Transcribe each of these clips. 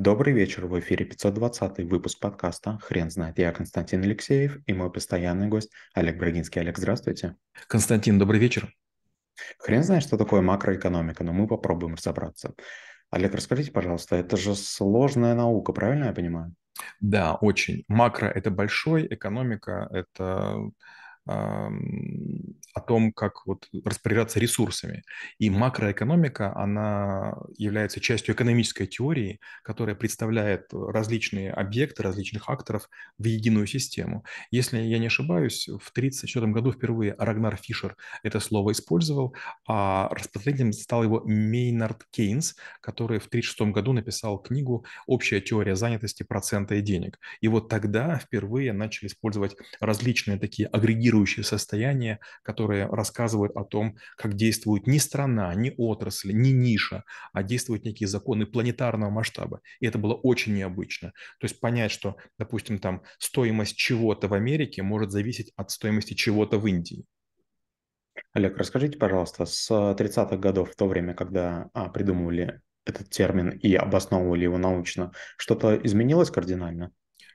Добрый вечер, в эфире 520 выпуск подкаста «Хрен знает». Я Константин Алексеев и мой постоянный гость Олег Брагинский. Олег, здравствуйте. Константин, добрый вечер. Хрен знает, что такое макроэкономика, но мы попробуем разобраться. Олег, расскажите, пожалуйста, это же сложная наука, правильно я понимаю? Да, очень. Макро– это большой, экономика– это о том, как вот распоряжаться ресурсами. И макроэкономика, она является частью экономической теории, которая представляет различные объекты различных акторов в единую систему. Если я не ошибаюсь, в 1934 году впервые Рагнар Фишер это слово использовал, а распространителем стал его Мейнард Кейнс, который в 1936 году написал книгу «Общая теория занятости, процента и денег». И вот тогда впервые начали использовать различные такие агрегирующие лидирующие состояния, которые рассказывают о том, как действует не страна, не отрасль, не ниша, а действуют некие законы планетарного масштаба. И это было очень необычно. То есть понять, что, допустим, там стоимость чего-то в Америке может зависеть от стоимости чего-то в Индии. Олег, расскажите, пожалуйста, с 30-х годов, в то время, когда а, придумывали этот термин и обосновывали его научно, что-то изменилось кардинально?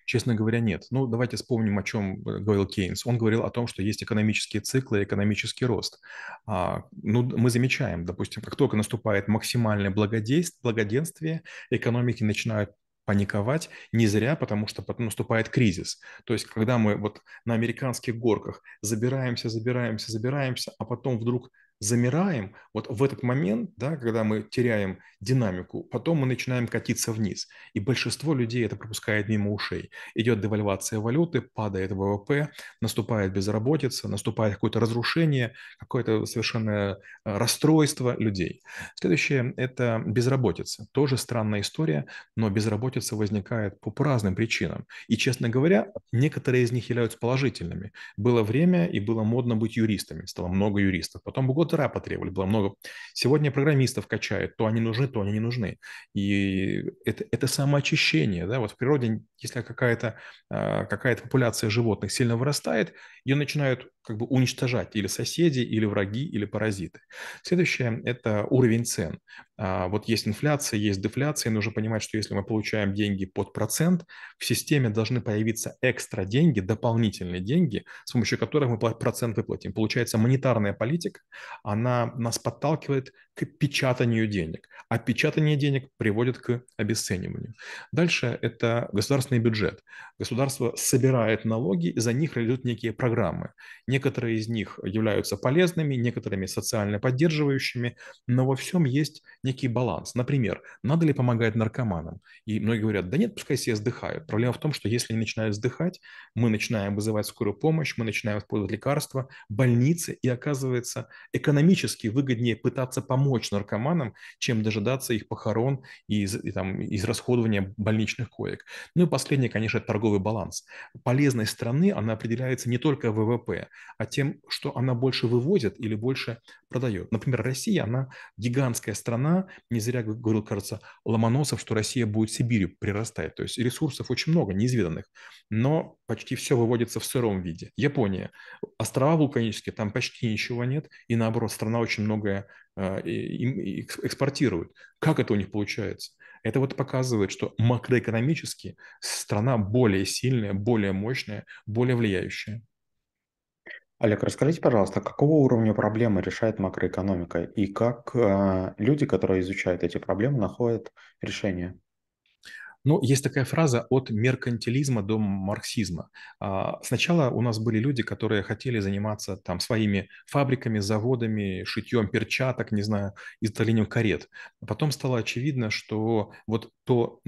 Честно говоря, нет. Ну, давайте вспомним, о чем э, говорил Кейнс. Он говорил о том, что есть экономические циклы, экономический рост. А, ну, мы замечаем, допустим, как только наступает максимальное благоденствие, экономики начинают паниковать не зря, потому что потом наступает кризис. То есть, когда мы вот на американских горках забираемся, забираемся, забираемся, а потом вдруг замираем, вот в этот момент, да, когда мы теряем динамику, потом мы начинаем катиться вниз. И большинство людей это пропускает мимо ушей. Идет девальвация валюты, падает ВВП, наступает безработица, наступает какое-то разрушение, какое-то совершенно э, расстройство людей. Следующее – это безработица. Тоже странная история, но безработица возникает по, разным причинам. И, честно говоря, некоторые из них являются положительными. Было время, и было модно быть юристами. Стало много юристов. Потом было бухгалтера потребовали, было много. Сегодня программистов качают, то они нужны, то они не нужны. И это, это самоочищение. Да? Вот в природе, если какая-то а, какая популяция животных сильно вырастает, ее начинают как бы уничтожать или соседи, или враги, или паразиты. Следующее – это уровень цен. А, вот есть инфляция, есть дефляция, и нужно понимать, что если мы получаем деньги под процент, в системе должны появиться экстра деньги, дополнительные деньги, с помощью которых мы процент выплатим. Получается, монетарная политика, она нас подталкивает к печатанию денег, а печатание денег приводит к обесцениванию. Дальше это государственный бюджет. Государство собирает налоги, и за них реализует некие программы. Некоторые из них являются полезными, некоторыми социально поддерживающими, но во всем есть некий баланс. Например, надо ли помогать наркоманам? И многие говорят, да нет, пускай все сдыхают. Проблема в том, что если они начинают сдыхать, мы начинаем вызывать скорую помощь, мы начинаем использовать лекарства, больницы, и оказывается экономически выгоднее пытаться помочь наркоманам, чем дожидаться их похорон и, и там, израсходования больничных коек. Ну и последнее, конечно, торговый баланс. Полезность страны, она определяется не только ВВП, а тем, что она больше вывозит или больше продает. Например, Россия, она гигантская страна, не зря говорил, кажется, Ломоносов, что Россия будет Сибирью прирастать. То есть ресурсов очень много, неизведанных, но почти все выводится в сыром виде. Япония, острова вулканические, там почти ничего нет, и наоборот, страна очень многое э, экспортирует. Как это у них получается? Это вот показывает, что макроэкономически страна более сильная, более мощная, более влияющая. Олег, расскажите, пожалуйста, какого уровня проблемы решает макроэкономика и как э, люди, которые изучают эти проблемы, находят решение? Ну, есть такая фраза от меркантилизма до марксизма. А, сначала у нас были люди, которые хотели заниматься там своими фабриками, заводами, шитьем перчаток, не знаю, изготовлением карет. Потом стало очевидно, что вот то,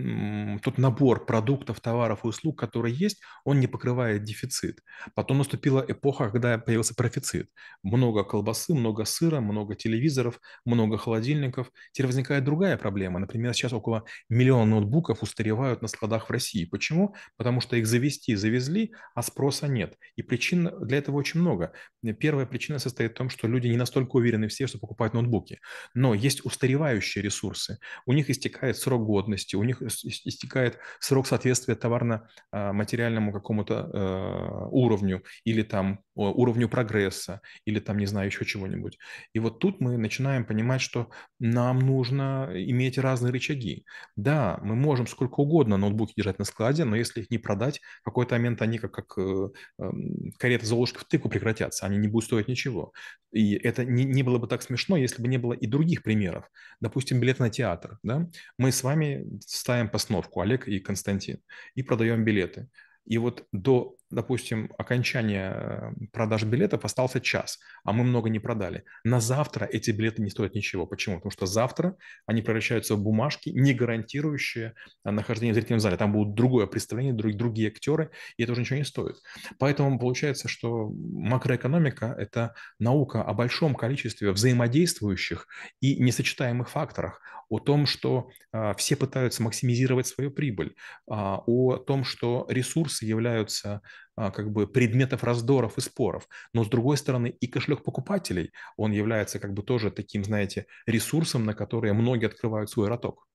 тот набор продуктов, товаров и услуг, который есть, он не покрывает дефицит. Потом наступила эпоха, когда появился профицит. Много колбасы, много сыра, много телевизоров, много холодильников. Теперь возникает другая проблема. Например, сейчас около миллиона ноутбуков устаревают на складах в России. Почему? Потому что их завести завезли, а спроса нет. И причин для этого очень много. Первая причина состоит в том, что люди не настолько уверены все, что покупают ноутбуки. Но есть устаревающие ресурсы. У них истекает срок годности, мощности, у них истекает срок соответствия товарно-материальному какому-то э, уровню или там уровню прогресса, или там, не знаю, еще чего-нибудь. И вот тут мы начинаем понимать, что нам нужно иметь разные рычаги. Да, мы можем сколько угодно ноутбуки держать на складе, но если их не продать, в какой-то момент они как, как э, э, карета Золушка в тыку прекратятся, они не будут стоить ничего. И это не, не было бы так смешно, если бы не было и других примеров. Допустим, билет на театр. Да? Мы с вами ставим постановку, Олег и Константин, и продаем билеты. И вот до допустим, окончания э, продаж билетов остался час, а мы много не продали. На завтра эти билеты не стоят ничего. Почему? Потому что завтра они превращаются в бумажки, не гарантирующие э, нахождение в зрительном зале. Там будут другое представление, друг, другие актеры, и это уже ничего не стоит. Поэтому получается, что макроэкономика – это наука о большом количестве взаимодействующих и несочетаемых факторах, о том, что э, все пытаются максимизировать свою прибыль, э, о том, что ресурсы являются а, как бы предметов раздоров и споров. Но с другой стороны и кошелек покупателей, он является как бы тоже таким, знаете, ресурсом, на который многие открывают свой роток.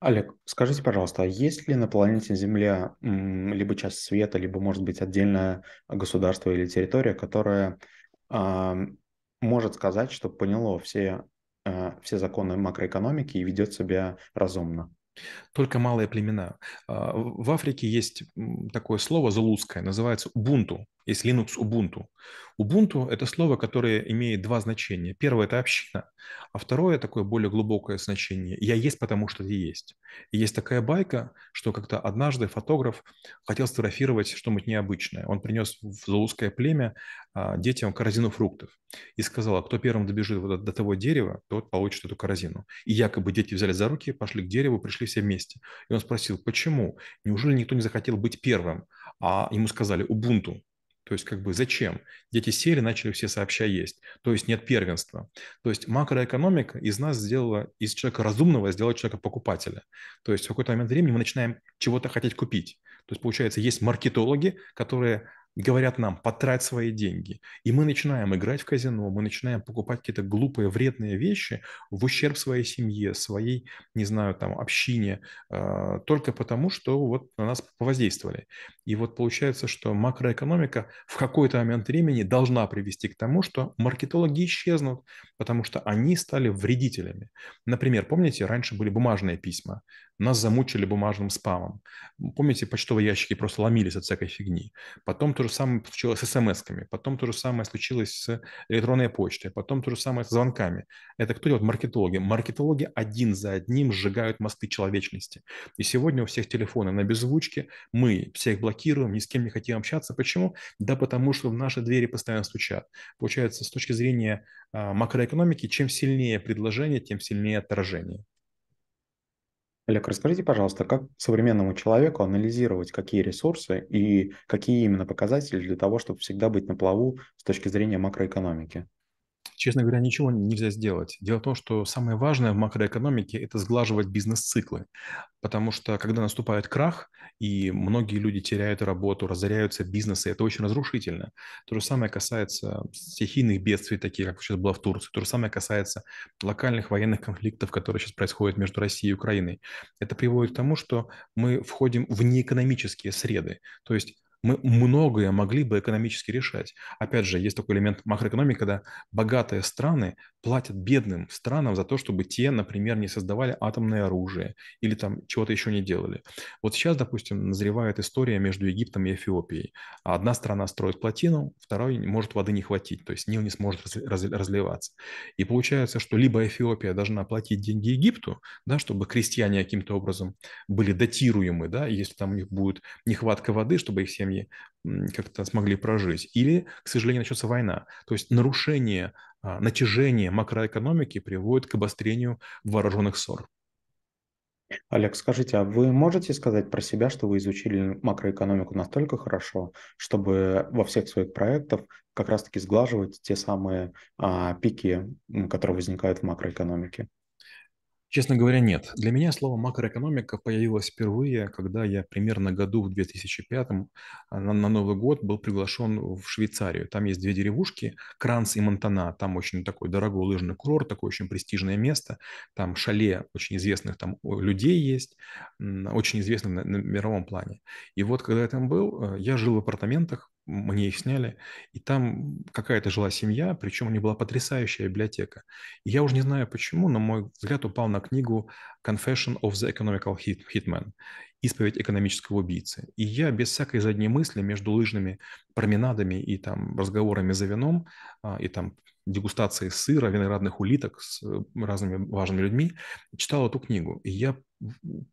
Олег, скажите, пожалуйста, а есть ли на планете Земля либо часть света, либо, может быть, отдельное государство или территория, которая э, может сказать, что поняло все, э, все законы макроэкономики и ведет себя разумно? Только малые племена. А, в Африке есть такое слово зулузское, называется убунту. Есть Linux Ubuntu. Ubuntu – это слово, которое имеет два значения. Первое – это община, а второе – такое более глубокое значение – «я есть, потому что ты есть». И есть такая байка, что как-то однажды фотограф хотел сфотографировать что-нибудь необычное. Он принес в зулузское племя детям корзину фруктов и сказал, «А кто первым добежит до, до того дерева, тот получит эту корзину. И якобы дети взяли за руки, пошли к дереву, пришли все вместе. И он спросил, почему? Неужели никто не захотел быть первым? А ему сказали, Ubuntu, то есть как бы зачем? Дети сели, начали все сообща есть. То есть нет первенства. То есть макроэкономика из нас сделала, из человека разумного сделала человека покупателя. То есть в какой-то момент времени мы начинаем чего-то хотеть купить. То есть получается, есть маркетологи, которые говорят нам, потрать свои деньги. И мы начинаем играть в казино, мы начинаем покупать какие-то глупые, вредные вещи в ущерб своей семье, своей, не знаю, там, общине, э, только потому, что вот на нас повоздействовали. И вот получается, что макроэкономика в какой-то момент времени должна привести к тому, что маркетологи исчезнут, потому что они стали вредителями. Например, помните, раньше были бумажные письма, нас замучили бумажным спамом. Помните, почтовые ящики просто ломились от всякой фигни. Потом то же самое случилось с смс-ками, потом то же самое случилось с электронной почтой, потом то же самое с звонками. Это кто делает? Маркетологи. Маркетологи один за одним сжигают мосты человечности. И сегодня у всех телефоны на беззвучке, мы всех блокируем, ни с кем не хотим общаться. Почему? Да потому что в наши двери постоянно стучат. Получается, с точки зрения а, макроэкономики, чем сильнее предложение, тем сильнее отражение. Олег, расскажите, пожалуйста, как современному человеку анализировать, какие ресурсы и какие именно показатели для того, чтобы всегда быть на плаву с точки зрения макроэкономики? Честно говоря, ничего нельзя сделать. Дело в том, что самое важное в макроэкономике – это сглаживать бизнес-циклы. Потому что когда наступает крах, и многие люди теряют работу, разоряются бизнесы, это очень разрушительно. То же самое касается стихийных бедствий, таких, как сейчас было в Турции. То же самое касается локальных военных конфликтов, которые сейчас происходят между Россией и Украиной. Это приводит к тому, что мы входим в неэкономические среды. То есть мы многое могли бы экономически решать. Опять же, есть такой элемент макроэкономики, когда богатые страны платят бедным странам за то, чтобы те, например, не создавали атомное оружие или там чего-то еще не делали. Вот сейчас, допустим, назревает история между Египтом и Эфиопией. Одна страна строит плотину, второй может воды не хватить, то есть Нил не сможет разливаться. И получается, что либо Эфиопия должна платить деньги Египту, да, чтобы крестьяне каким-то образом были датируемы, да, если там у них будет нехватка воды, чтобы их семьи как-то смогли прожить. Или, к сожалению, начнется война. То есть нарушение, а, натяжение макроэкономики приводит к обострению вооруженных ссор. Олег, скажите, а вы можете сказать про себя, что вы изучили макроэкономику настолько хорошо, чтобы во всех своих проектах как раз-таки сглаживать те самые а, пики, которые возникают в макроэкономике? Честно говоря, нет. Для меня слово макроэкономика появилось впервые, когда я примерно году в 2005 а, на, Новый год был приглашен в Швейцарию. Там есть две деревушки, Кранц и Монтана. Там очень такой дорогой лыжный курорт, такое очень престижное место. Там шале очень известных там людей есть, очень известных на, на мировом плане. И вот когда я там был, э, я жил в апартаментах, мне их сняли, и там какая-то жила семья, причем у них была потрясающая библиотека. И я уже не знаю почему, но мой взгляд упал на книгу Confession of the Economical Hitman «Исповедь экономического убийцы». И я без всякой задней мысли между лыжными променадами и там разговорами за вином а, и там дегустацией сыра, виноградных улиток с э, разными важными людьми, читал эту книгу. И я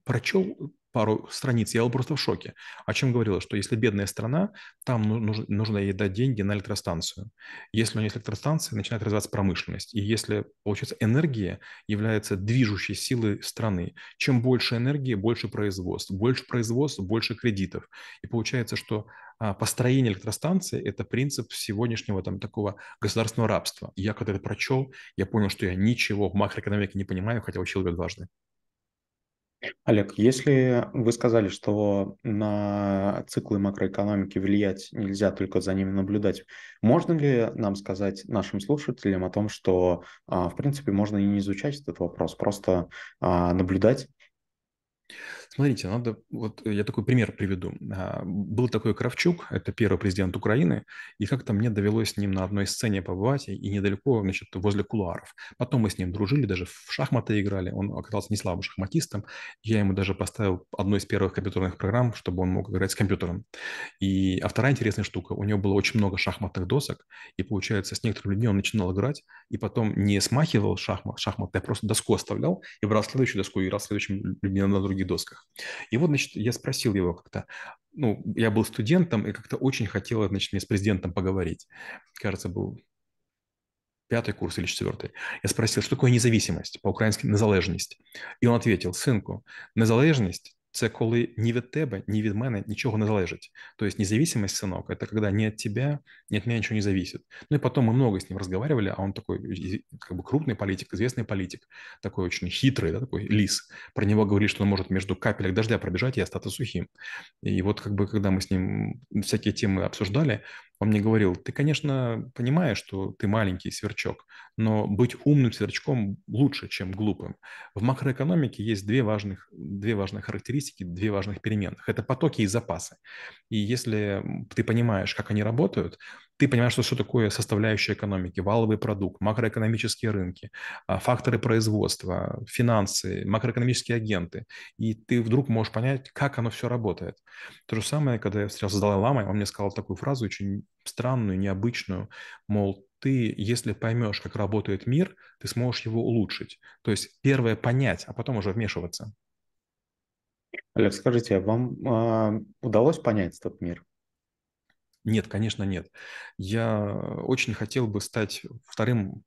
прочел пару страниц, я был просто в шоке. О чем говорила, что если бедная страна, там нужно, нужно ей дать деньги на электростанцию. Если у нее есть электростанция, начинает развиваться промышленность. И если, получается, энергия является движущей силой страны, чем больше энергии, больше производств. Больше производств, больше кредитов. И получается, что а, построение электростанции – это принцип сегодняшнего там такого государственного рабства. Я когда это прочел, я понял, что я ничего в макроэкономике не понимаю, хотя учил ее дважды. Олег, если вы сказали, что на циклы макроэкономики влиять нельзя, только за ними наблюдать, можно ли нам сказать нашим слушателям о том, что, а, в принципе, можно и не изучать этот вопрос, просто а, наблюдать Смотрите, надо, вот я такой пример приведу. А, был такой Кравчук, это первый президент Украины, и как-то мне довелось с ним на одной сцене побывать, и недалеко, значит, возле кулуаров. Потом мы с ним дружили, даже в шахматы играли, он оказался не слабым шахматистом, я ему даже поставил одну из первых компьютерных программ, чтобы он мог играть с компьютером. И, а вторая интересная штука, у него было очень много шахматных досок, и получается, с некоторыми людьми он начинал играть, и потом не смахивал шахмат, шахматы, а просто доску оставлял, и брал следующую доску и играл с следующими людьми на других досках. И вот, значит, я спросил его как-то, ну, я был студентом и как-то очень хотел, значит, мне с президентом поговорить. Кажется, был пятый курс или четвертый. Я спросил, что такое независимость, по-украински незалежность. И он ответил, сынку, незалежность це коли ні від тебе, ні від мене нічого не залежить. То есть независимость, сынок, это когда ни от тебя, ни от меня ничего не зависит. Ну и потом мы много с ним разговаривали, а он такой как бы крупный политик, известный политик, такой очень хитрый, да, такой лис. Про него говорили, что он может между капелек дождя пробежать и остаться сухим. И вот как бы когда мы с ним всякие темы обсуждали, он мне говорил, ты, конечно, понимаешь, что ты маленький сверчок, но быть умным сверчком лучше, чем глупым. В макроэкономике есть две важных, две важных характеристики, две важных переменных. Это потоки и запасы. И если ты понимаешь, как они работают, ты понимаешь, что все такое составляющая экономики, валовый продукт, макроэкономические рынки, а, факторы производства, финансы, макроэкономические агенты. И ты вдруг можешь понять, как оно все работает. То же самое, когда я встречался с Далай-Ламой, он мне сказал такую фразу очень странную, необычную, мол, ты, если поймешь, как работает мир, ты сможешь его улучшить. То есть первое понять, а потом уже вмешиваться. Олег, скажите, а вам э, удалось понять этот мир? Нет, конечно, нет. Я очень хотел бы стать вторым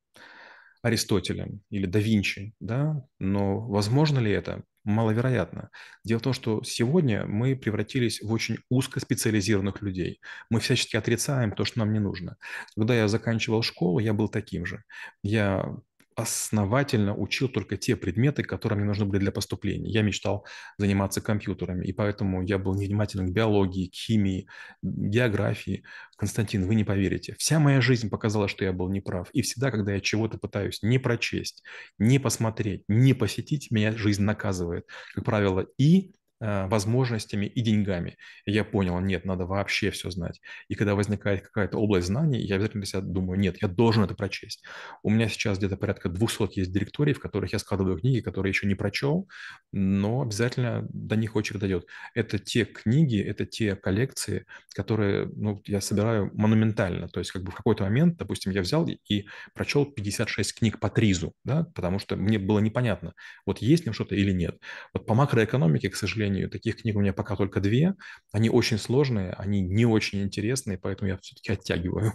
Аристотелем или да Винчи, да, но возможно ли это? Маловероятно. Дело в том, что сегодня мы превратились в очень узкоспециализированных людей. Мы всячески отрицаем то, что нам не нужно. Когда я заканчивал школу, я был таким же. Я основательно учил только те предметы, которые мне нужны были для поступления. Я мечтал заниматься компьютерами, и поэтому я был невнимателен к биологии, к химии, географии. Константин, вы не поверите, вся моя жизнь показала, что я был неправ. И всегда, когда я чего-то пытаюсь не прочесть, не посмотреть, не посетить, меня жизнь наказывает. Как правило, и возможностями и деньгами. И я понял, нет, надо вообще все знать. И когда возникает какая-то область знаний, я обязательно для себя думаю, нет, я должен это прочесть. У меня сейчас где-то порядка 200 есть директорий, в которых я складываю книги, которые еще не прочел, но обязательно до них очередь дойдет. Это те книги, это те коллекции, которые ну, я собираю монументально. То есть как бы в какой-то момент, допустим, я взял и прочел 56 книг по Тризу, да, потому что мне было непонятно, вот есть нем что-то или нет. Вот по макроэкономике, к сожалению, сожалению, таких книг у меня пока только две. Они очень сложные, они не очень интересные, поэтому я все-таки оттягиваю.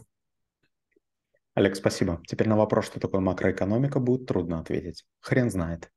Олег, спасибо. Теперь на вопрос, что такое макроэкономика, будет трудно ответить. Хрен знает.